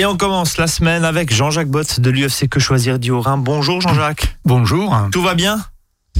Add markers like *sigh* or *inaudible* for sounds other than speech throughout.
Et on commence la semaine avec Jean-Jacques Bott de l'UFC Que Choisir du Haut-Rhin. Bonjour Jean-Jacques. Bonjour. Tout va bien?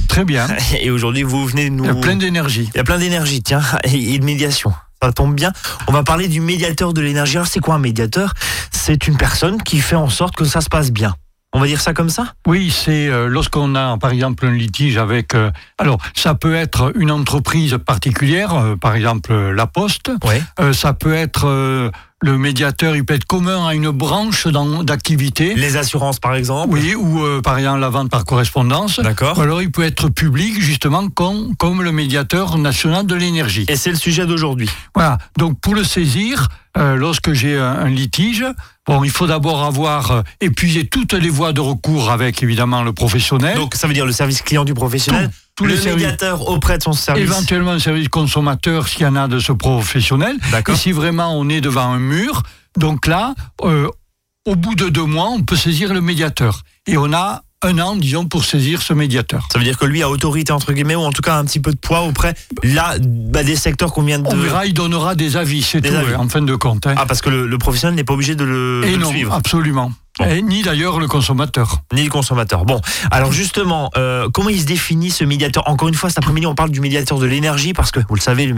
Très bien. *laughs* Et aujourd'hui, vous venez nous. Il y a plein d'énergie. Il y a plein d'énergie, tiens, *laughs* et de médiation. Ça tombe bien. On va parler du médiateur de l'énergie. Alors, c'est quoi un médiateur? C'est une personne qui fait en sorte que ça se passe bien. On va dire ça comme ça? Oui, c'est euh, lorsqu'on a par exemple un litige avec. Euh, alors, ça peut être une entreprise particulière, euh, par exemple la Poste. Oui. ça peut être le médiateur, il peut être commun à une branche d'activité. Les assurances, par exemple Oui, ou par exemple la vente par correspondance. D'accord. Ou alors il peut être public, justement, comme, comme le médiateur national de l'énergie. Et c'est le sujet d'aujourd'hui. Voilà. Donc pour le saisir, lorsque j'ai un, litige, Bon, il faut d'abord avoir euh, épuisé toutes les voies de recours avec évidemment le professionnel. Donc ça veut dire le service client du professionnel, tous le les médiateur auprès de son service. Éventuellement un service consommateur s'il y en a de ce professionnel. D'accord. Et si vraiment on est devant un mur, donc là, euh, au bout de deux mois, on peut saisir le médiateur. Et on a un an, disons, pour saisir ce médiateur. Ça veut dire que lui a autorité, entre guillemets, ou en tout cas un petit peu de poids auprès là, bah, des secteurs qu'on vient de... On verra, il donnera des avis, c'est tout, en fin de compte. Hein. Ah, parce que le, professionnel n'est pas obligé de le, Et de non, suivre. absolument. Et ni d'ailleurs le consommateur. Ni le consommateur. Bon, alors justement, euh, comment il se définit ce médiateur? Encore une fois, cet après-midi, on parle du médiateur de l'énergie, parce que, vous le savez,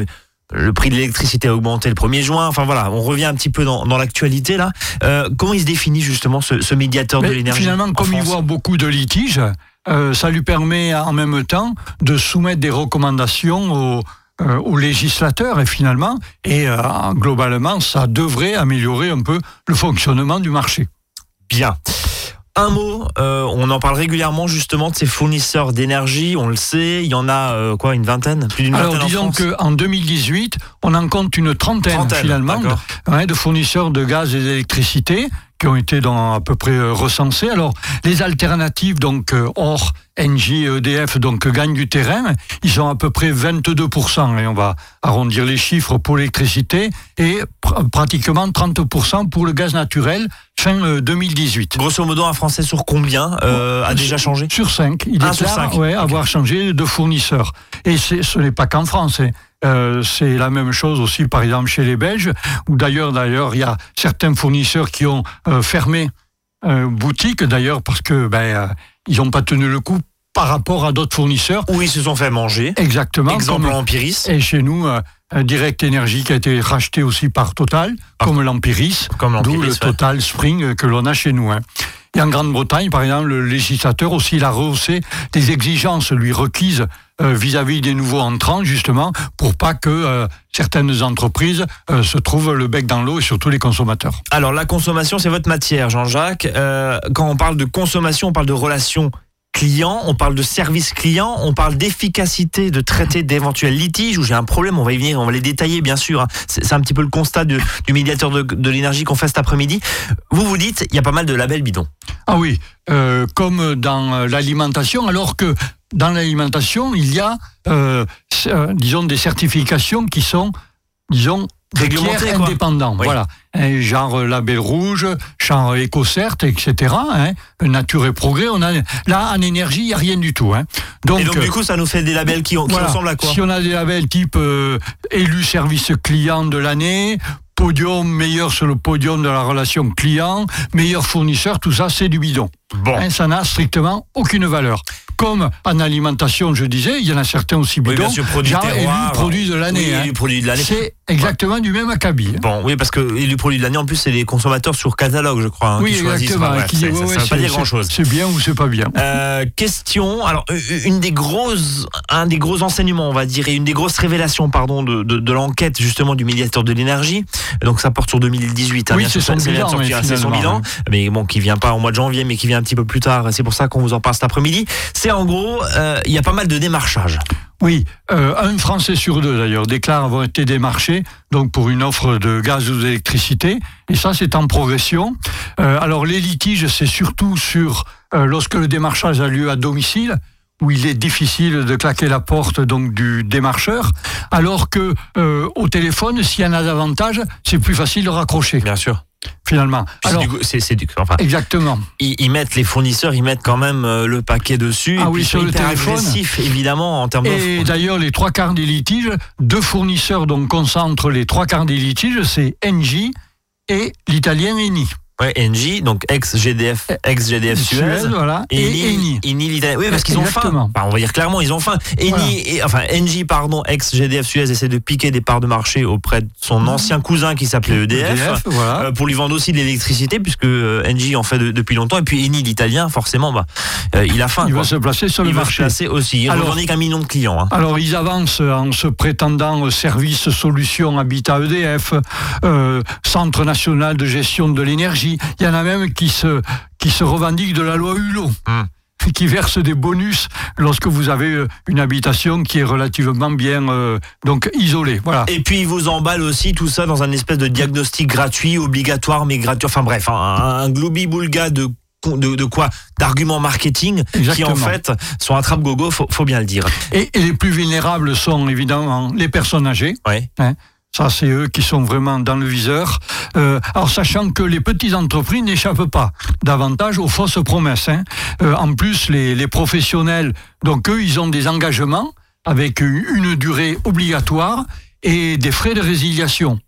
le prix de l'électricité a augmenté le 1er juin. Enfin voilà, on revient un petit peu dans, l'actualité là. Euh, comment il se définit justement ce, médiateur de l'énergie Finalement, comme il voit beaucoup de litiges, euh, ça lui permet en même temps de soumettre des recommandations aux, euh, législateurs et finalement, et globalement, ça devrait améliorer un peu le fonctionnement du marché. Bien. Un mot, euh, on en parle régulièrement justement de ces fournisseurs d'énergie, on le sait, il y en a euh, quoi, une vingtaine Plus d'une Alors disons qu'en 2018, on en compte une trentaine, finalement de, de, fournisseurs de gaz et d'électricité qui ont été dans, à peu près euh, recensés. Alors, les alternatives, donc Or, Engie et EDF, donc gagnent du terrain. Ils sont à peu près 22%, et on va arrondir les chiffres pour l'électricité, et pratiquement 30% pour le gaz naturel fin 2018. Grosso modo, un Français sur combien euh, a déjà changé? Sur 5. Il est sur 5. Ouais, avoir changé de fournisseur. Et ce n'est pas qu'en France. Hein. Euh, c'est la même chose aussi, par exemple, chez les Belges, où d'ailleurs, d'ailleurs, il y a certains fournisseurs qui ont euh, fermé euh, boutique, d'ailleurs, parce que ben, ils n'ont pas tenu le coup par rapport à d'autres fournisseurs. Où ils se sont fait manger. Exactement. Exemple Empiris. Et chez nous, Direct Energy qui a été racheté aussi par Total, ah. comme l'Empiris. D'où le Total Spring que l'on a chez nous. Hein. Et en Grande-Bretagne, par exemple, le législateur aussi il a rehaussé des exigences lui requises euh, vis-à-vis des nouveaux entrants, justement, pour pas que euh, certaines entreprises euh, se trouvent le bec dans l'eau et surtout les consommateurs. Alors la consommation, c'est votre matière, Jean-Jacques. quand on parle de consommation, on parle de relations client, on parle de service client, on parle d'efficacité de traiter d'éventuels litiges où j'ai un problème, on va y venir, on va les détailler bien sûr. Hein. C'est un petit peu le constat du, médiateur de, l'énergie qu'on fait cet après-midi. Vous vous dites, il y a pas mal de labels bidons. Ah oui, euh, comme dans l'alimentation, alors que dans l'alimentation, il y a, euh, euh, disons, des certifications qui sont, disons, réglementés, indépendants. Voilà. genre euh, label rouge, genre EcoCert, etc. Hein. Nature et progrès. On a, là, en énergie, il n'y a rien du tout. Hein. Donc, et donc, du coup, ça nous fait des labels qui, ressemblent à quoi Si on a des labels type euh, élu service client de l'année, podium meilleur sur le podium de la relation client, meilleur fournisseur, tout ça, c'est du bidon. Bon. Hein, ça n'a strictement aucune valeur comme en alimentation, je disais, il y en a certains aussi bidons. Oui, bien sûr, produit, produit de l'année. Oui, produit de l'année. C'est exactement du même acabit. Bon, oui, parce que les produits de l'année, en plus, c'est les consommateurs sur catalogue, je crois. Hein, oui, exactement. qui, ça ne veut pas dire grand-chose. C'est bien ou c'est pas bien. Euh, question, alors, une des grosses, un des gros enseignements, on va dire, et une des grosses révélations, pardon, de, de, l'enquête, justement, du médiateur de l'énergie. Donc, ça porte sur 2018. Hein, oui, c'est son bilan. C'est son bilan. Mais bon, qui vient pas en mois de janvier, mais qui vient petit peu plus tard. C'est pour ça qu'on vous en parle cet après-midi. C'est en gros, euh, il y a pas mal de démarchage. Oui, euh, un Français sur deux d'ailleurs déclare avoir été démarché donc pour une offre de gaz ou d'électricité et ça c'est en progression. Euh, alors les litiges c'est surtout sur lorsque le démarchage a lieu à domicile où il est difficile de claquer la porte donc du démarcheur, alors que au téléphone s'il y en a davantage c'est plus facile de raccrocher. Bien sûr finalement. Alors, c'est enfin, exactement. Ils, mettent les fournisseurs, ils mettent quand même euh, le paquet dessus. Ah oui, sur le téléphone. évidemment en termes Et d'ailleurs, les trois quarts des litiges, deux fournisseurs donc concentrent les trois quarts des litiges, c'est Engie et l'italien Eni. Ouais, Engie, donc ex-GDF, ex-GDF Suez. voilà. Et, Eni. Eni, oui, parce qu'ils ont faim. on va dire clairement, ils ont faim. Eni, enfin, Engie, pardon, ex-GDF Suez essaie de piquer des parts de marché auprès de son mmh. ancien cousin qui s'appelait EDF, voilà. pour lui vendre aussi de l'électricité, puisque Engie en fait depuis longtemps. Et puis Eni, l'italien, forcément, bah, il a faim. Il va se placer sur le marché. Il va se placer aussi. Il revendique un million de clients. Hein. Alors, ils avancent en se prétendant service solution habitat EDF, euh, Centre national de gestion de l'énergie. Il y en a même qui se, qui se revendiquent de la loi Hulot. Hum. qui verse des bonus lorsque vous avez euh, une habitation qui est relativement bien euh, donc isolée. Voilà. Et puis ils vous emballent aussi tout ça dans un espèce de diagnostic gratuit, obligatoire mais gratuit. Enfin bref, un, un globi-boulga de de, quoi? D'arguments marketing qui en fait sont attrape gogo, faut, faut bien le dire. Et, les plus vulnérables sont évidemment les personnes âgées. Ouais. Hein. Ça, c'est eux qui sont vraiment dans le viseur. Euh, alors, sachant que les petites entreprises n'échappent pas davantage aux fausses promesses. Hein. Euh, en plus, les, les, professionnels, donc eux, ils ont des engagements avec une durée obligatoire et des frais de résiliation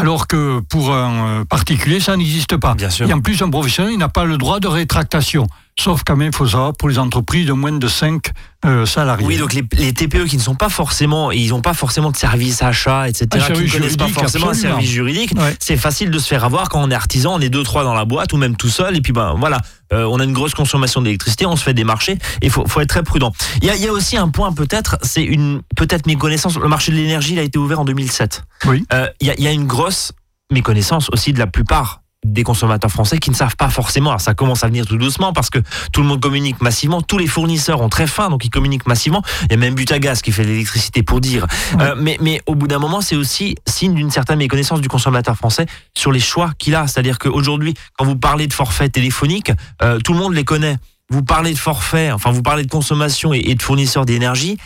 alors que pour un euh, particulier, ça n'existe pas. Bien sûr. Et en plus, un professionnel, il n'a pas le droit de rétractation. Sauf quand même, il faut savoir, pour les entreprises de moins de 5 euh, salariés. Oui, donc les, TPE qui ne sont pas forcément, ils n'ont pas forcément de service achat, etc., qui ne connaissent pas forcément un service juridique, c'est facile de se faire avoir quand on est artisan, on est deux, trois dans la boîte, ou même tout seul, et puis ben voilà, euh, on a une grosse consommation d'électricité, on se fait des marchés, et il faut, être très prudent. Il y a, aussi un point peut-être, c'est une peut-être méconnaissance, le marché de l'énergie il a été ouvert en 2007. Oui. Euh, il y, a, il y a une grosse méconnaissance aussi de la plupart des consommateurs français qui ne savent pas forcément. Alors ça commence à venir tout doucement parce que tout le monde communique massivement. Tous les fournisseurs ont très faim, donc ils communiquent massivement. Il y a même Butagaz qui fait l'électricité pour dire. Euh, mais, mais au bout d'un moment, c'est aussi signe d'une certaine méconnaissance du consommateur français sur les choix qu'il a. C'est-à-dire qu'aujourd'hui, quand vous parlez de forfait téléphonique, euh, tout le monde les connaît. Vous parlez de forfait, enfin vous parlez de consommation et, de fournisseurs d'énergie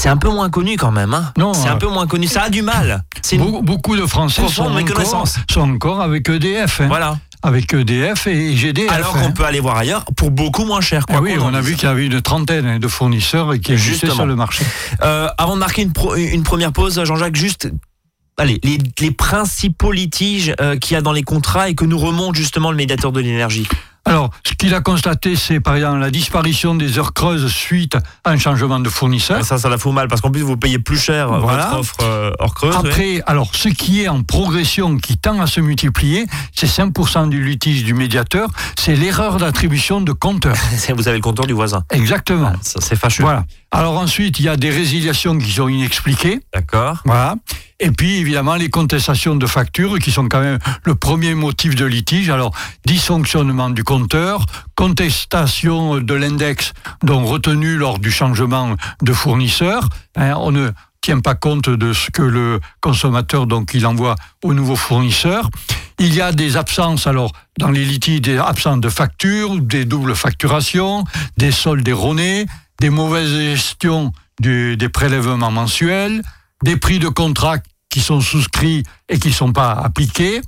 c'est un peu moins connu quand même. Hein. Non, c'est un euh, peu moins connu. Ça a du mal. Beaucoup, de Français sont encore, sont encore, avec EDF. Hein. Voilà avec EDF et GDF. Alors qu'on hein. peut aller voir ailleurs pour beaucoup moins cher. Quoi, ah oui, on a vu qu'il y avait une trentaine de fournisseurs qui existaient sur le marché. Euh, avant de marquer une, une première pause, Jean-Jacques, juste allez, les, principaux litiges euh, qu'il y a dans les contrats et que nous remonte justement le médiateur de l'énergie alors, ce qu'il a constaté, c'est par exemple la disparition des heures creuses suite à un changement de fournisseur. ça, ça la fout mal parce qu'en plus vous payez plus cher votre offre euh, creuses. Après, alors ce qui est en progression, qui tend à se multiplier, c'est 5% du litige du médiateur, c'est l'erreur d'attribution de compteur. *laughs* vous avez le compteur du voisin. Exactement. ça c'est fâcheux. Voilà. Alors ensuite, il y a des résiliations qui sont inexpliquées. D'accord. Voilà. Et puis évidemment les contestations de factures qui sont quand même le premier motif de litige. Alors dysfonctionnement du compteur, contestation de l'index dont retenu lors du changement de fournisseur. Hein, on ne tient pas compte de ce que le consommateur donc il envoie au nouveau fournisseur. Il y a des absences alors dans les litiges des absences de factures, des doubles facturations, des soldes erronés, des mauvaises gestions des prélèvements mensuels, des prix de contrat qui sont souscrits et qui ne sont pas appliqués,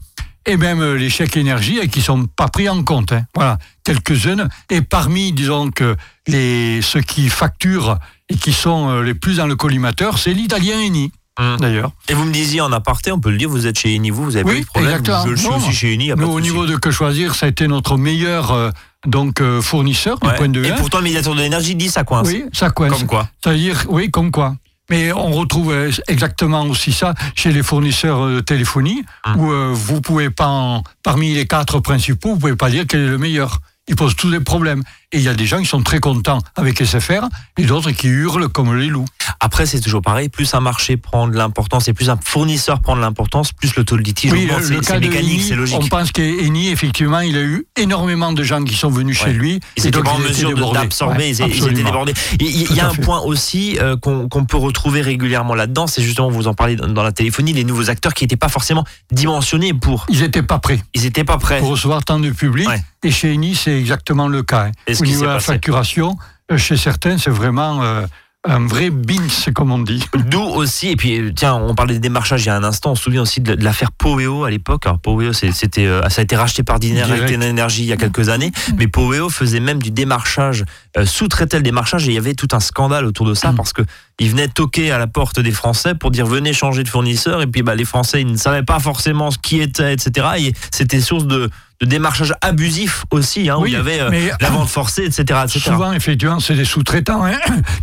et même les chèques énergie et qui ne sont pas pris en compte. Hein. Voilà, quelques-unes. Et parmi, disons que les, ceux qui facturent et qui sont euh, les plus dans le collimateur, c'est l'italien Eni. Hum. D'ailleurs. Et vous me disiez en aparté, on peut le dire, vous êtes chez Eni, vous, vous avez pas eu de problème. Exactement. Je, suis aussi chez Eni. Nous, au niveau de Que Choisir, ça a été notre meilleur euh, donc euh, fournisseur du point de vue. Et pourtant, le médiateur de l'énergie dit ça coince. Oui, ça coince. Comme quoi C'est-à-dire, oui, comme quoi. Mais on retrouve euh, exactement aussi ça chez les fournisseurs de téléphonie, hum. où euh, vous pouvez pas, parmi les quatre principaux, vous pouvez pas dire quel est le meilleur. Ils posent tous des problèmes. Et il y a des gens qui sont très contents avec SFR et d'autres qui hurlent comme les loups. Après, c'est toujours pareil. Plus un marché prend de l'importance et plus un fournisseur prend de l'importance, plus le taux de litige oui, C'est mécanique, c'est logique. On pense qu'Eni, effectivement, il a eu énormément de gens qui sont venus chez lui. Ils étaient pas en mesure d'absorber, ils, étaient débordés. Il y, a un point aussi euh, qu'on peut retrouver régulièrement là-dedans, c'est justement, vous en parlez dans la téléphonie, les nouveaux acteurs qui n'étaient pas forcément dimensionnés pour. Ils n'étaient pas prêts. Ils n'étaient pas prêts. Pour recevoir tant de public. Et chez Eni, c'est exactement le cas. Hein au niveau de la facturation, euh, chez certains, c'est vraiment euh, un vrai bins, comme on dit. *laughs* D'où aussi, et puis tiens, on parlait des démarchages il y a un instant, on se souvient aussi de, l'affaire Poweo à l'époque. Alors Poweo, c'était, euh, ça a été racheté par Direct Energy il y a quelques années, mais Poweo faisait même du démarchage, sous-traitait le démarchage, et il y avait tout un scandale autour de ça, mm. parce que il venait toquer à la porte des Français pour dire venez changer de fournisseur, et puis bah, les Français, ils ne savaient pas forcément ce qui était, etc. Et c'était source de démarchage abusif aussi, hein, où il y avait euh, la vente forcée, etc., Souvent, effectivement, c'est des sous-traitants. Hein.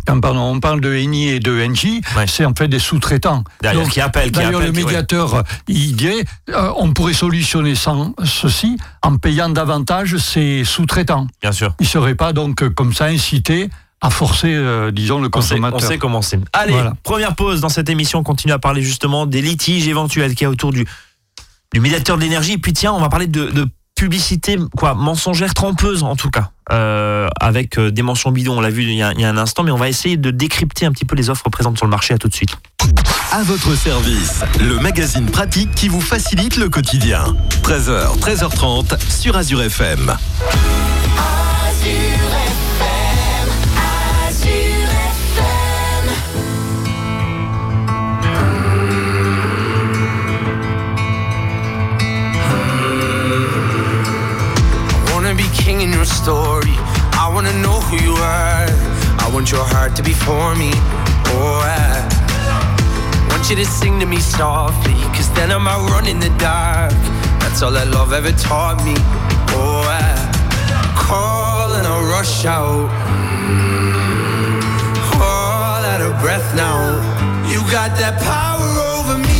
Quand pardon, on parle de Eni et de NJ, c'est en fait des sous-traitants. Donc, qui appellent. D'ailleurs, le médiateur, il dirait, euh, on pourrait solutionner sans ceci en payant davantage ses sous-traitants. Bien sûr. Il ne serait pas donc comme ça incité à forcer, euh, disons, le consommateur. On sait, comment c'est. Allez, première pause dans cette émission. On continue à parler justement des litiges éventuels qu'il y a autour du, du médiateur d'énergie. Et puis tiens, on va parler de, de publicité quoi mensongère trompeuse en tout cas euh, avec euh, des mentions bidons. On l'a vu il y, a, il y, a, un instant mais on va essayer de décrypter un petit peu les offres présentes sur le marché. À tout de suite. À votre service le magazine pratique qui vous facilite le quotidien. 13h 13h30 sur Azure FM story. I wanna know who you are. I want your heart to be for me. Oh, I want you to sing to me softly. Cause then I'm out running in the dark. That's all that love ever taught me. Oh, I call and I rush out. Mm. All out of breath now. You got that power over me.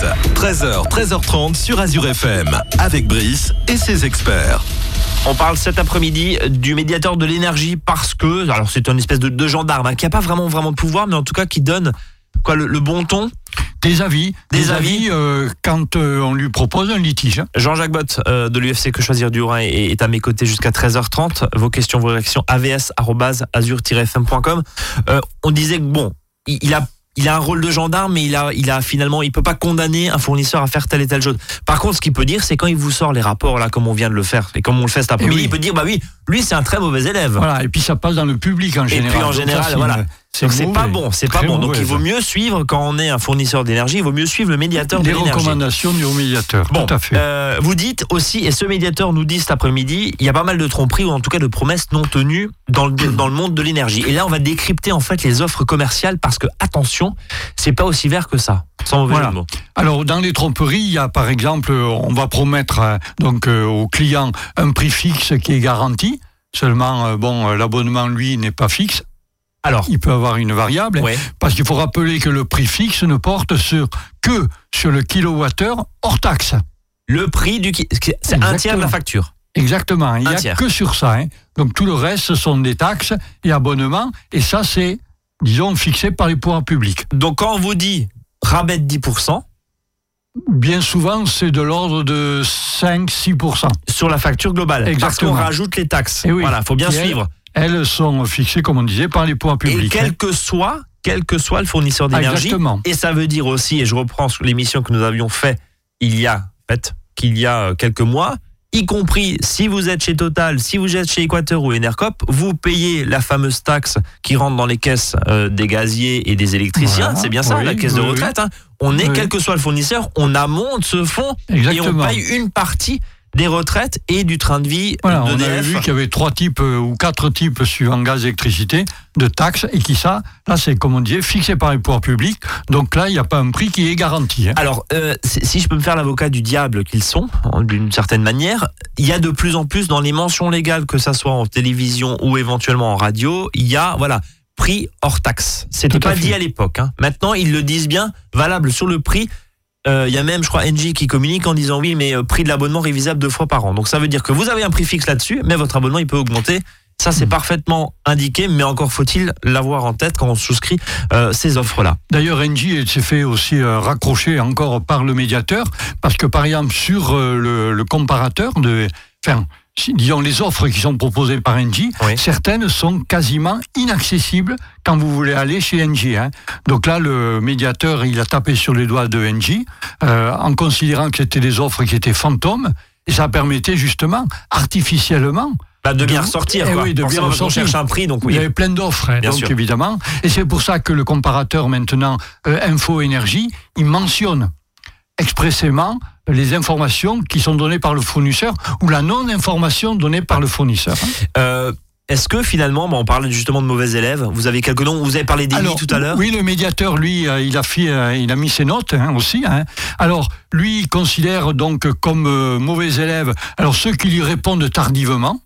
service. 13h, 13h30 sur Azure FM, avec Brice et ses experts. On parle cet après-midi du médiateur de l'énergie parce que, alors c'est une espèce de, gendarme hein, qui n'a pas vraiment vraiment de pouvoir, mais en tout cas qui donne quoi le, bon ton des avis, des, avis, euh, quand euh, on lui propose un litige. Jean-Jacques Bott euh, de l'UFC Que Choisir du Rhin est, est, à mes côtés jusqu'à 13h30. Vos questions, vos réactions, avs.azur-fm.com. on disait que bon, il a il a un rôle de gendarme, mais il a, il a finalement, il peut pas condamner un fournisseur à faire telle et telle chose. Par contre, ce qu'il peut dire, c'est quand il vous sort les rapports là, comme on vient de le faire et comme on le fait cet après-midi, il peut dire, bah oui, lui c'est un très mauvais élève. Voilà, et puis ça passe dans le public en général. Et puis en général, voilà. Donc c'est pas bon, c'est pas bon. Donc il vaut mieux suivre quand on est un fournisseur d'énergie, il vaut mieux suivre le médiateur de l'énergie. Les recommandations du médiateur. Bon, tout à fait. Euh, vous dites aussi, et ce médiateur nous dit cet après-midi, il y a pas mal de tromperies ou en tout cas de promesses non tenues dans le, dans le monde de l'énergie. Et là, on va décrypter en fait les offres commerciales parce que attention, c'est pas aussi vert que ça. Sans mauvais voilà. Alors dans les tromperies, il y a par exemple, on va promettre euh, donc euh, aux clients un prix fixe qui est garanti. Seulement, bon, l'abonnement lui n'est pas fixe. Alors, il peut avoir une variable, parce qu'il faut rappeler que le prix fixe ne porte sur, que sur le kilowattheure hors taxe. Le prix du c'est un tiers de la facture. Exactement, il n'y a que sur ça. Hein. Donc tout le reste, ce sont des taxes et abonnements, et ça, c'est, disons, fixé par les pouvoirs publics. Donc quand on vous dit rabais de 10%, Bien souvent, c'est de l'ordre de 5-6%. Sur la facture globale. Exactement. Parce qu'on rajoute les taxes. Et eh oui. Voilà, faut bien suivre elles sont fixées, comme on disait, par les points publics. Et quel que soit, quel que soit le fournisseur d'énergie. Et ça veut dire aussi, et je reprends l'émission que nous avions fait il y a, fait, qu'il y a euh, quelques mois, y compris si vous êtes chez Total, si vous êtes chez Equateur ou Enercop, vous payez la fameuse taxe qui rentre dans les caisses euh, des gaziers et des électriciens. c'est bien ça, la caisse de retraite. Hein. On est, quel que soit le fournisseur, on amonte ce fonds et on paye une partie des retraites et du train de vie voilà, On a vu qu'il y avait trois types euh, ou quatre types suivant gaz et électricité de taxes et qui ça, là c'est comme on disait, fixé par les pouvoirs publics. Donc là, il n'y a pas un prix qui est garanti. Hein. Alors, euh, si je peux me faire l'avocat du diable qu'ils sont, d'une certaine manière, il y a de plus en plus dans les mentions légales, que ça soit en télévision ou éventuellement en radio, il y a, voilà, prix hors taxe. C'était pas dit à l'époque. Hein. Maintenant, ils le disent bien, valable sur le prix il euh, y a même, je crois, Engie qui communique en disant oui, mais euh, prix de l'abonnement révisable deux fois par an. Donc ça veut dire que vous avez un prix fixe là-dessus, mais votre abonnement il peut augmenter. Ça, c'est hmm. parfaitement indiqué, mais encore faut-il l'avoir en tête quand on souscrit euh, ces offres-là. D'ailleurs, Engie s'est fait aussi raccrocher encore par le médiateur, parce que par exemple, sur le, le, comparateur de... Enfin, disons, les offres qui sont proposées par Engie, certaines sont quasiment inaccessibles quand vous voulez aller chez Engie. Hein. Donc là, le médiateur, il a tapé sur les doigts de Engie euh, en considérant que c'était des offres qui étaient fantômes, et ça permettait justement, artificiellement, bah, de bien ressortir. Eh oui, de bien ressortir. un prix, donc oui. Il y avait plein d'offres, hein, donc évidemment. Et c'est pour ça que le comparateur maintenant euh, Info Énergie, il mentionne expressément les informations qui sont données par le fournisseur ou la non-information donnée par le fournisseur. Euh, est-ce que finalement, on parlait justement de mauvais élèves, vous avez quelques noms, vous avez parlé d'Eli tout à l'heure Oui, le médiateur, lui, euh, il a, fait, euh, il a mis ses notes hein, aussi. Hein. Alors, lui, il considère donc comme mauvais élèves, alors ceux qui lui répondent tardivement,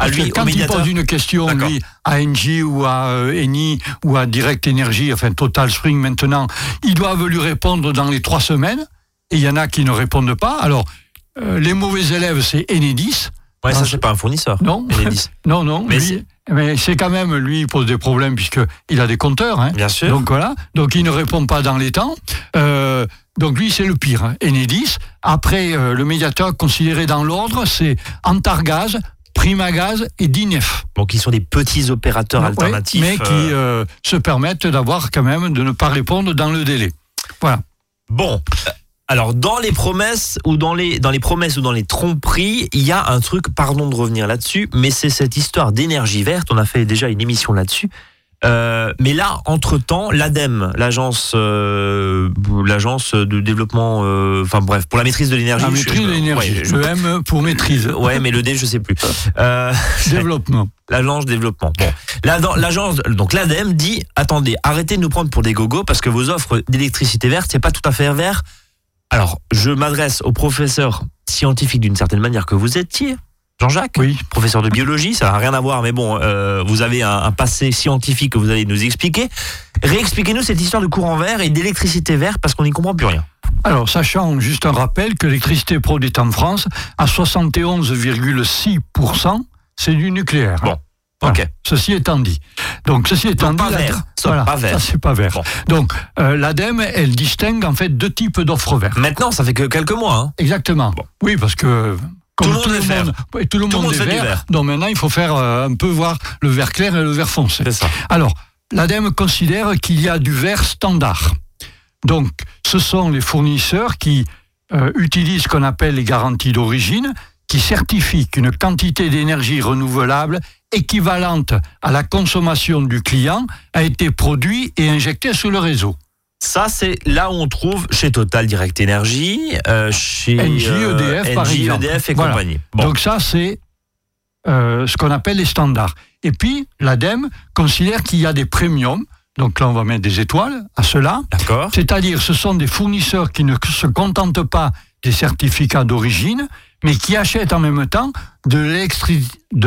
à lui, quand il pose une question, lui, à Engie ou à Eni ou à Direct Energy, enfin Total Spring maintenant, ils doivent lui répondre dans les trois semaines et il y en a qui ne répondent pas. Alors, euh, les mauvais élèves, c'est Enedis. Ouais, ça, c'est pas un fournisseur. Non. Enedis. *laughs* non, non. Mais, mais c'est quand même, lui, il pose des problèmes puisqu'il a des compteurs. Hein. Bien sûr. Donc voilà. Donc il ne répond pas dans les temps. Euh, donc lui, c'est le pire. Hein. Enedis. Après, euh, le médiateur considéré dans l'ordre, c'est Antargaz, Primagaz et Dinef. Donc ils sont des petits opérateurs alternatifs. mais qui se permettent d'avoir quand même de ne pas répondre dans le délai. Voilà. Bon, alors dans les promesses ou dans les dans les promesses ou dans les tromperies, il y a un truc, pardon de revenir là-dessus, mais c'est cette histoire d'énergie verte. On a fait déjà une émission là-dessus. Euh, mais là, entre-temps, l'ADEME, l'agence, euh, l'agence de développement, euh, enfin bref, pour la maîtrise de l'énergie. La maîtrise de l'énergie. le M pour maîtrise. Ouais, mais le D, je sais plus. développement. *laughs* L'agence développement. Bon, l'agence, donc l'ADEME dit, attendez, arrêtez de nous prendre pour des gogos parce que vos offres d'électricité verte, c'est pas tout à fait vert. Alors, je m'adresse au professeur scientifique d'une certaine manière que vous étiez, Jean-Jacques, oui. professeur de biologie, ça n'a rien à voir, mais bon, euh, vous avez un, passé scientifique que vous allez nous expliquer. Réexpliquez-nous cette histoire de courant vert et d'électricité verte parce qu'on n'y comprend plus rien. Alors, sachant juste un rappel que l'électricité produite en France, à 71,6%, c'est du nucléaire. Bon. Ok. Ceci étant dit. Donc, ceci étant dit. Pas vert. Voilà, pas vert. Ça, c'est pas vert. Donc, euh, l'ADEME, elle distingue en fait deux types d'offres vertes. Maintenant, ça fait que quelques mois. Hein. Exactement. Oui, parce que. tout le monde, est vert. tout le monde, est vert. Donc maintenant, il faut faire euh, un peu voir le vert clair et le vert foncé. C'est ça. Alors, l'ADEME considère qu'il y a du vert standard. Donc, ce sont les fournisseurs qui euh, utilisent ce qu'on appelle les garanties d'origine, qui certifie qu'une quantité d'énergie renouvelable équivalente à la consommation du client a été produite et injectée sur le réseau. Ça, c'est là où on trouve chez Total Direct Energy, euh, chez EDF, euh, par exemple. EDF et compagnie. Donc ça, c'est euh, ce qu'on appelle les standards. Et puis, l'ADEME considère qu'il y a des premiums. Donc là, on va mettre des étoiles à cela. D'accord. C'est-à-dire, ce sont des fournisseurs qui ne se contentent pas des certificats d'origine, mais qui achètent en même temps de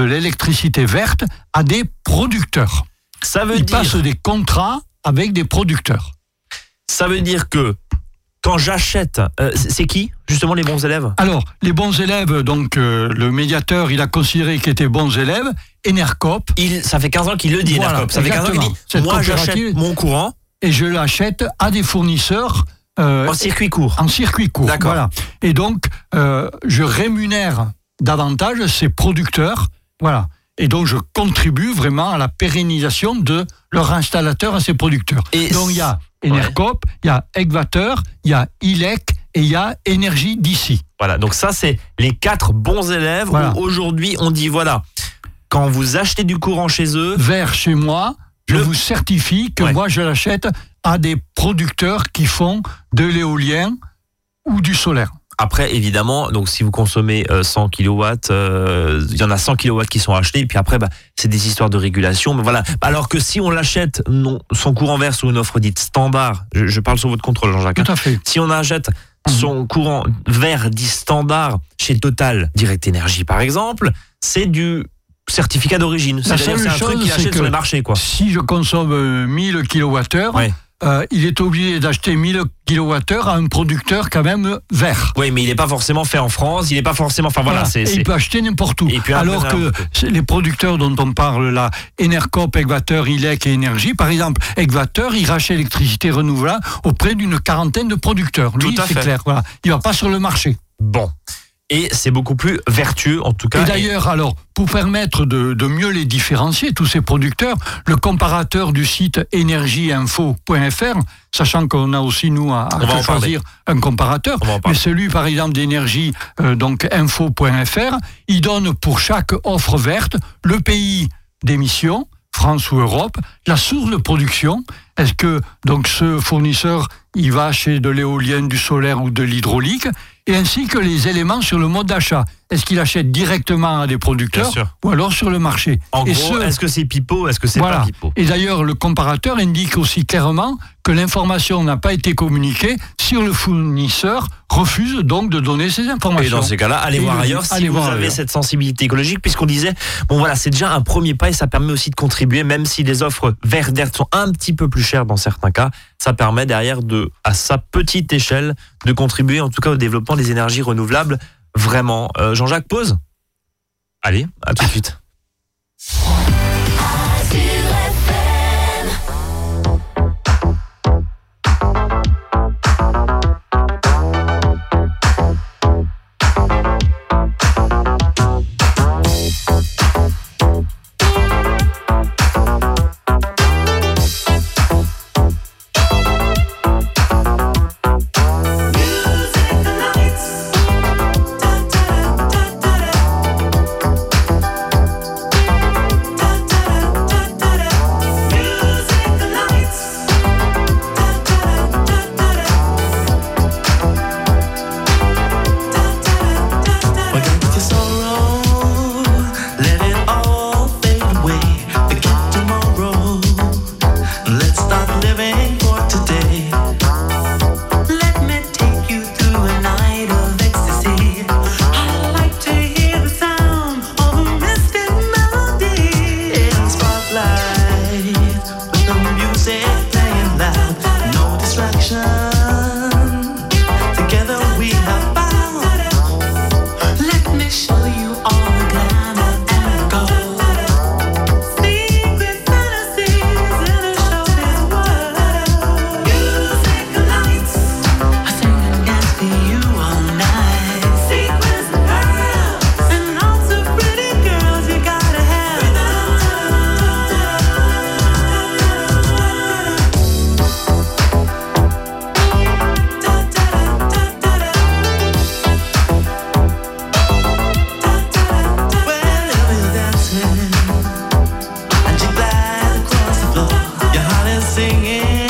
l'électricité verte à des producteurs. Ça veut Ils dire... passent des contrats avec des producteurs. Ça veut dire que quand j'achète, euh, c'est qui justement les bons élèves? Alors, les bons élèves, donc euh, le médiateur, il a considéré qu'ils étaient bons élèves. Enercop. Il, ça fait 15 ans qu'il le dit, Voilà, Enercop. Ça fait 15 ans qu'il dit, Cette moi j'achète mon courant Et je l'achète à des fournisseurs en circuit court. en circuit court. D'accord. Voilà. Et donc, euh, je rémunère davantage ces producteurs. Voilà. Et donc, je contribue vraiment à la pérennisation de leur installateur à ces producteurs. Et donc, il y a. Enercop, il y a Egvater, il y a ILEC et il y a Énergie d'ici. Voilà, donc ça c'est les quatre bons élèves Voilà. où aujourd'hui on dit voilà, quand vous achetez du courant chez eux, Vers chez moi, je Le- vous certifie que Ouais. moi, je l'achète à des producteurs qui font de l'éolien ou du solaire. après évidemment, donc si vous consommez euh, 100 kW, euh, il y en a 100 kW qui sont achetés, et puis après bah, c'est des histoires de régulation, mais voilà. Alors que si on l'achète non, son courant vert sous une offre dite standard, je, je parle sous votre contrôle Jean-Jacques. Tout à fait. si on achète Mhm. son courant vert dit standard chez Total Direct Energy par exemple, c'est du certificat d'origine. C'est un truc qu'il achète sur les marchés quoi. Si je consomme euh, 1000 kWh, Ouais. Euh, il est obligé d'acheter 1000 kWh à un producteur quand même vert. Oui, mais il n'est pas forcément fait en France, il n'est pas forcément. Enfin voilà, Voilà. c'est. Il peut acheter n'importe où. Puis Alors que les producteurs dont on parle là, Enercop, Egvater, ILEC et Énergie, par exemple, Egvater, il rachète l'électricité renouvelable auprès d'une quarantaine de producteurs. Lui, Tout à c'est fait. clair. Voilà. Il va pas sur le marché. Bon. Et c'est beaucoup plus vertueux, en tout cas. Et d'ailleurs, alors, pour permettre de, de mieux les différencier, tous ces producteurs, le comparateur du site énergieinfo.fr, sachant qu'on a aussi, nous, à, choisir un comparateur, mais celui, par exemple, d'énergie, euh, donc info.fr, il donne pour chaque offre verte le pays d'émission, France ou Europe, la source de production. Est-ce que donc ce fournisseur, il va chez de l'éolien, du solaire ou de l'hydraulique? Et ainsi que les éléments sur le mode d'achat. Est-ce qu'il achète directement à des producteurs ou alors sur le marché En Et gros, ce- est-ce que c'est pipeau Est-ce que c'est voilà. pas pipeau? Et d'ailleurs, le comparateur indique aussi clairement que l'information n'a pas été communiquée si le fournisseur refuse donc de donner ces Et informations. dans ces cas-là, allez Et voir le- ailleurs si allez vous voir avez ailleurs. cette sensibilité écologique, puisqu'on disait, bon voilà, c'est déjà un premier pas et ça permet aussi de contribuer, même si les offres vertes sont un petit peu plus chères dans certains cas, ça permet derrière de, à sa petite échelle, de contribuer en tout cas au développement des énergies renouvelables. Vraiment. Euh, Jean-Jacques, pause? Allez, à tout de suite. *laughs* singing.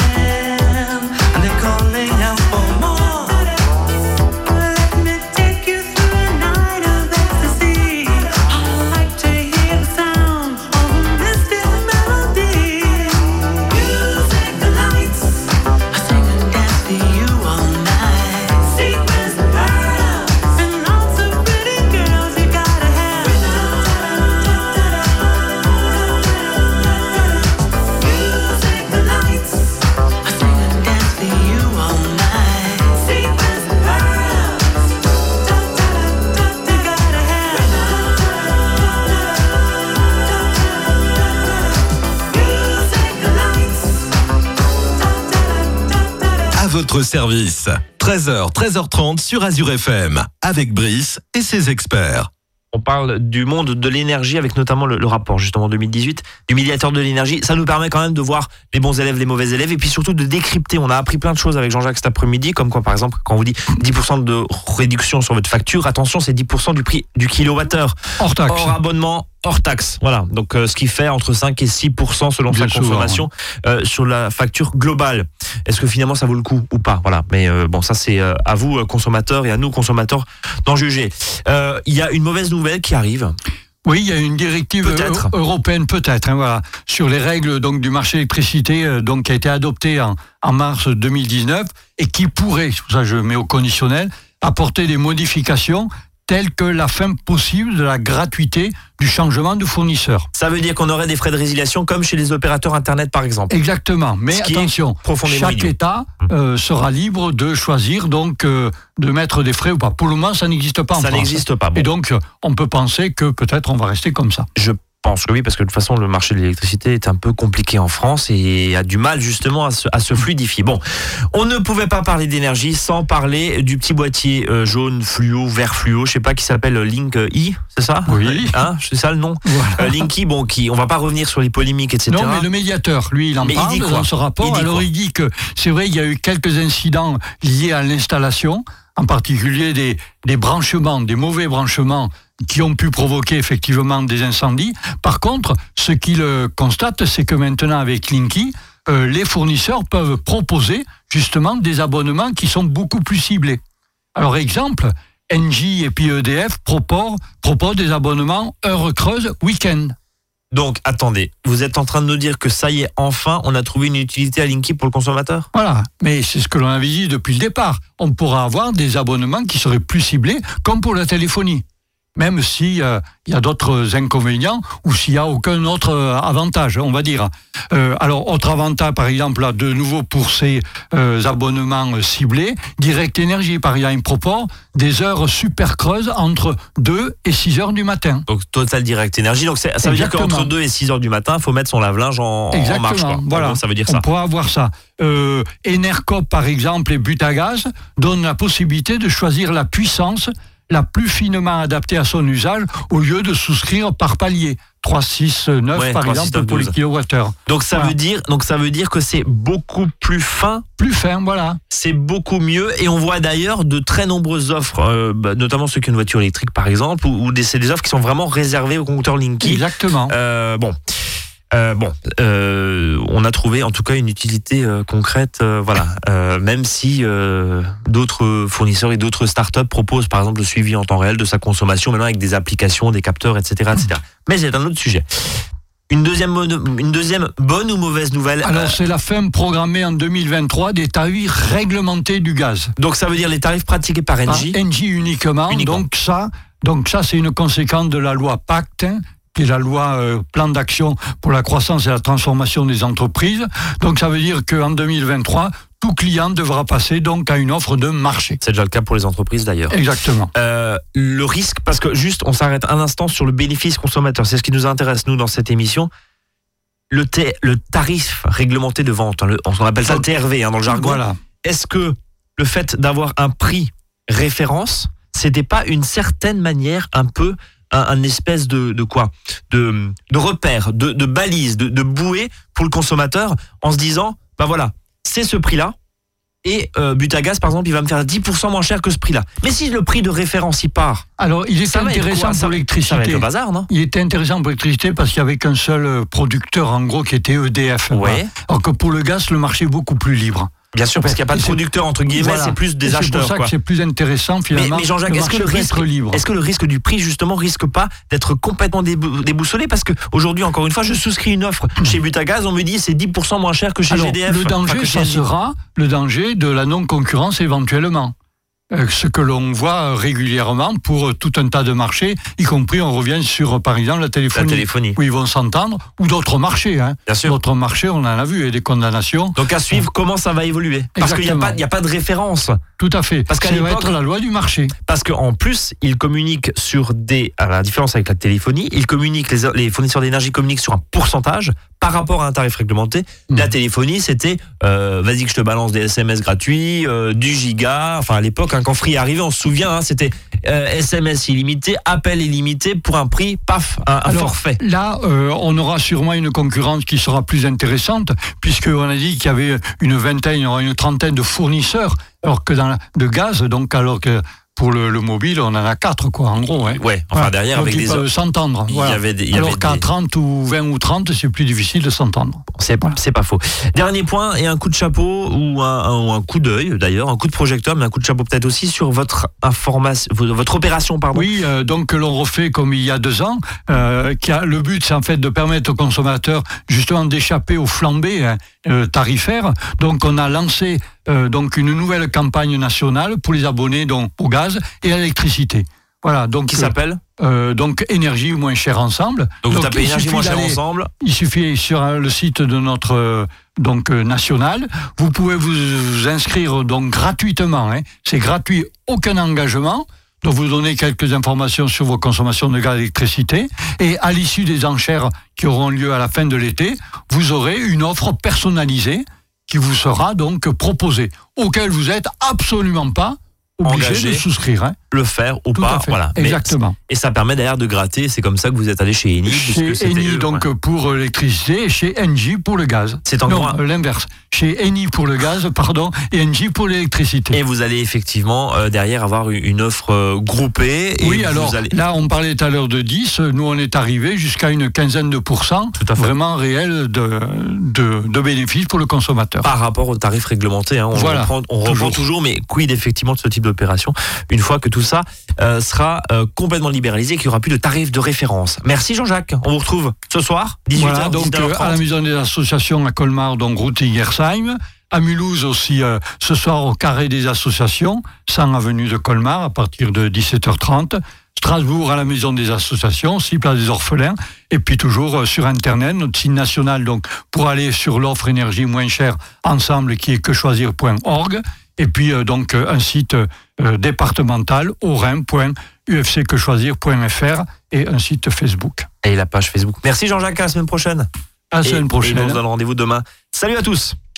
Service. 13h, 13h30 sur Azure FM, avec Brice et ses experts. On parle du monde de l'énergie avec notamment le, rapport justement 2018 du médiateur de l'énergie. Ça nous permet quand même de voir les bons élèves, les mauvais élèves et puis surtout de décrypter. On a appris plein de choses avec Jean-Jacques cet après-midi, comme quoi par exemple quand on vous dit 10% de réduction sur votre facture, attention c'est 10% du prix du kilowattheure. Hors taxe. Hors abonnement, hors taxe. Voilà. Donc euh, ce qui fait entre 5 et 6% selon sa consommation euh, sur la facture globale. Est-ce que finalement ça vaut le coup ou pas? Voilà. Mais euh, bon, ça c'est à vous consommateurs et à nous consommateurs d'en juger. Il y a une mauvaise nouvelle qui arrive. Oui, il y a une directive européenne peut-être, hein, voilà, sur les règles donc du marché électricité, donc qui a été adoptée en, en mars 2019 et qui pourrait, ça je mets au conditionnel, apporter des modifications telle que la fin possible de la gratuité du changement de fournisseur. Ça veut dire qu'on aurait des frais de résiliation comme chez les opérateurs Internet par exemple. Exactement, mais attention, chaque État hum. euh, sera libre de choisir donc euh, de mettre des frais ou pas. Pour le moment, ça n'existe pas en France. Ça n'existe pas. Et donc, on peut penser que peut-être on va rester comme ça. Je pense que oui, parce que de toute façon, le marché de l'électricité est un peu compliqué en France et a du mal justement à se, fluidifier. Bon, on ne pouvait pas parler d'énergie sans parler du petit boîtier euh, jaune fluo, vert fluo, je sais pas, qui s'appelle Link E, c'est ça? Oui. Hein, c'est ça le nom? Voilà. Euh, bon, qui, on va pas revenir sur les polémiques, etc. Non, mais le médiateur, lui, il en parle dans ce rapport. Alors, il dit que c'est vrai, il y a eu quelques incidents liés à l'installation en particulier des, des, branchements, des mauvais branchements qui ont pu provoquer effectivement des incendies. Par contre, ce qu'il constate, c'est que maintenant avec Linky, euh, les fournisseurs peuvent proposer justement des abonnements qui sont beaucoup plus ciblés. Alors exemple, Engie et puis EDF proposent, proposent des abonnements heure creuse week-end. Donc, attendez, vous êtes en train de nous dire que ça y est, enfin, on a trouvé une utilité à Linky pour le consommateur? Voilà, mais c'est ce que l'on avait dit depuis le départ. On pourra avoir des abonnements qui seraient plus ciblés, comme pour la téléphonie même s'il euh, y a d'autres inconvénients ou s'il n'y a aucun autre euh, avantage, on va dire. Euh, alors, autre avantage, par exemple, là, de nouveau pour ces abonnements ciblés, Direct Énergie, par exemple, propose des heures super creuses entre 2 et 6 heures du matin. Donc, Total Direct Énergie. Donc, ça veut dire qu'entre 2 et 6 heures du matin, il faut mettre son lave-linge en, en, marche. Voilà, ça veut dire ça. On pourra avoir ça. Enercop, par exemple, et Butagaz donnent la possibilité de choisir la puissance la plus finement adaptée à son usage au lieu de souscrire par palier. 3, 6, 9 par exemple pour les kilowattheures. Donc ça veut dire donc ça veut dire que c'est beaucoup plus fin. Plus fin, voilà. C'est beaucoup mieux et on voit d'ailleurs de très nombreuses offres, euh, bah, notamment ceux qui ont une voiture électrique par exemple, ou, des, c'est des offres qui sont vraiment réservées aux compteurs Linky. Exactement. Euh, bon. Euh, bon, euh, on a trouvé en tout cas une utilité euh, concrète, voilà. même si d'autres fournisseurs et d'autres startups proposent par exemple le suivi en temps réel de sa consommation, maintenant avec des applications, des capteurs, etc., etc. Mais c'est un autre sujet. Une deuxième, une deuxième bonne ou mauvaise nouvelle Alors c'est la fin programmée en 2023 des tarifs réglementés du gaz. Donc ça veut dire les tarifs pratiqués par Engie. Engie uniquement. Donc ça, donc ça c'est une conséquence de la loi Pacte hein, qui est la loi euh, plan d'action pour la croissance et la transformation des entreprises. Donc ça veut dire qu'en 2023, tout client devra passer donc à une offre de marché. C'est déjà le cas pour les entreprises d'ailleurs. Exactement. Euh, le risque, parce que juste, on s'arrête un instant sur le bénéfice consommateur. C'est ce qui nous intéresse nous dans cette émission. Le, le tarif réglementé de vente, hein, on appelle ça le TRV hein, dans le jargon. Voilà. Est-ce que le fait d'avoir un prix référence, c'était pas une certaine manière un peu un, espèce de, de quoi de, de, repère, de, de balise, de, de bouée pour le consommateur en se disant, bah voilà, c'est ce prix-là, et euh, Butagaz, par exemple, il va me faire 10% moins cher que ce prix-là. Mais si le prix de référence y part. Alors, il est intéressant pour l'électricité? le bazar, non? Il était intéressant pour l'électricité parce qu'il n'y avait qu'un seul producteur, en gros, qui était EDF. Ouais. Alors que pour le gaz, le marché est beaucoup plus libre. Bien sûr, parce qu'il n'y a pas de producteur entre guillemets, c'est plus des acheteurs. C'est pour ça que c'est plus intéressant finalement. Mais, Jean-Jacques, est-ce que le risque, est-ce que le risque du prix justement risque pas d'être complètement déboussolé? Parce que aujourd'hui, encore une fois, je souscris une offre chez Butagaz, on me dit c'est 10% moins cher que chez GDF. Le danger, ça sera le danger de la non concurrence éventuellement. Euh, ce que l'on voit régulièrement pour tout un tas de marchés, y compris on revient sur par exemple la téléphonie, la téléphonie. où ils vont s'entendre, ou d'autres marchés. Hein. D'autres marchés, on en a vu, et des condamnations. Donc à suivre comment ça va évoluer? Parce qu'il n'y a, pas, a pas de référence. Tout à fait. Parce qu'à va être la loi du marché. Parce qu'en plus, ils communiquent sur des... À la différence avec la téléphonie, ils communiquent, les, les fournisseurs d'énergie communiquent sur un pourcentage par rapport à un tarif réglementé. Mhm. La téléphonie, c'était euh, vas-y que je te balance des SMS gratuits, euh, du giga. Enfin, à l'époque, hein, quand Free est arrivé, on se souvient, hein, c'était euh, SMS illimité, appel illimité pour un prix, paf, un, un Alors, forfait. Là, euh, on aura sûrement une concurrence qui sera plus intéressante, puisqu'on a dit qu'il y avait une vingtaine, une trentaine de fournisseurs alors que dans de gaz, donc alors que pour le, le mobile, on en a quatre, quoi, en gros. Hein. Ouais, enfin derrière, Donc avec ils peuvent s'entendre. Il y voilà. avait des- il y alors avait qu'à des- 30 ou 20 ou 30, c'est plus difficile de s'entendre. C'est Voilà. pas faux. Dernier point, et un coup de chapeau ou un, un- ou un coup d'œil d'ailleurs, un coup de projecteur, mais un coup de chapeau peut-être aussi sur votre information, votre opération, pardon. Oui, euh, donc que l'on refait comme il y a deux ans. euh, qui a, le but, c'est en fait de permettre aux consommateurs justement d'échapper aux flambées hein, euh, tarifaires. Donc, on a lancé euh, donc une nouvelle campagne nationale pour les abonnés donc au gaz et à l'électricité. Voilà, donc Qui euh, s'appelle euh, donc énergie moins chère ensemble. Donc vous tapez énergie moins d'aller- ensemble. Il suffit sur le site de notre donc national, vous pouvez vous inscrire donc gratuitement. hein. C'est gratuit, aucun engagement. Donc vous donnez quelques informations sur vos consommations de gaz et d'électricité. Et à l'issue des enchères qui auront lieu à la fin de l'été, vous aurez une offre personnalisée qui vous sera donc proposée, auquel vous êtes absolument pas obligé Engagé. de souscrire. hein. Le faire ou Tout pas. Voilà. Mais- Exactement. et ça permet d'ailleurs de gratter. C'est comme ça que vous êtes allé chez Eni. Chez Eni eux, donc ouais. pour l'électricité et chez Engie pour le gaz. C'est encore euh, l'inverse. Chez Eni pour le gaz, *laughs* pardon, et Engie pour l'électricité. Et vous allez effectivement euh, derrière avoir une- offre euh, groupée. Et Oui, vous alors allez- là, on parlait tout à l'heure de 10, nous on est arrivé jusqu'à une quinzaine de pourcents vraiment réels de, de, de bénéfices pour le consommateur. par rapport au tarif réglementé. hein. On Voilà, reprend, on reprend toujours. toujours, mais quid effectivement de ce type d'opération une fois que tout ça euh, sera euh, complètement libéralisé, qu'il n'y aura plus de tarif de référence. Merci Jean-Jacques. On vous retrouve ce soir, 18h, Voilà, donc 19h30. euh, à la maison des associations à Colmar, donc route Ingersheim. À Mulhouse aussi, euh, ce soir au carré des associations, 100 avenue de Colmar, à partir de 17h30. Strasbourg à la maison des associations, 6 place des orphelins. Et puis toujours euh, sur Internet, notre site national, donc pour aller sur l'offre énergie moins chère ensemble, qui est quechoisir.org. Et puis euh, donc euh, un site euh, départemental, aurin.ufcquechoisir.fr et un site Facebook. Et la page Facebook. Merci Jean-Jacques, à la semaine prochaine. À la Et- semaine Et prochaine. on se donne rendez-vous demain. Salut à tous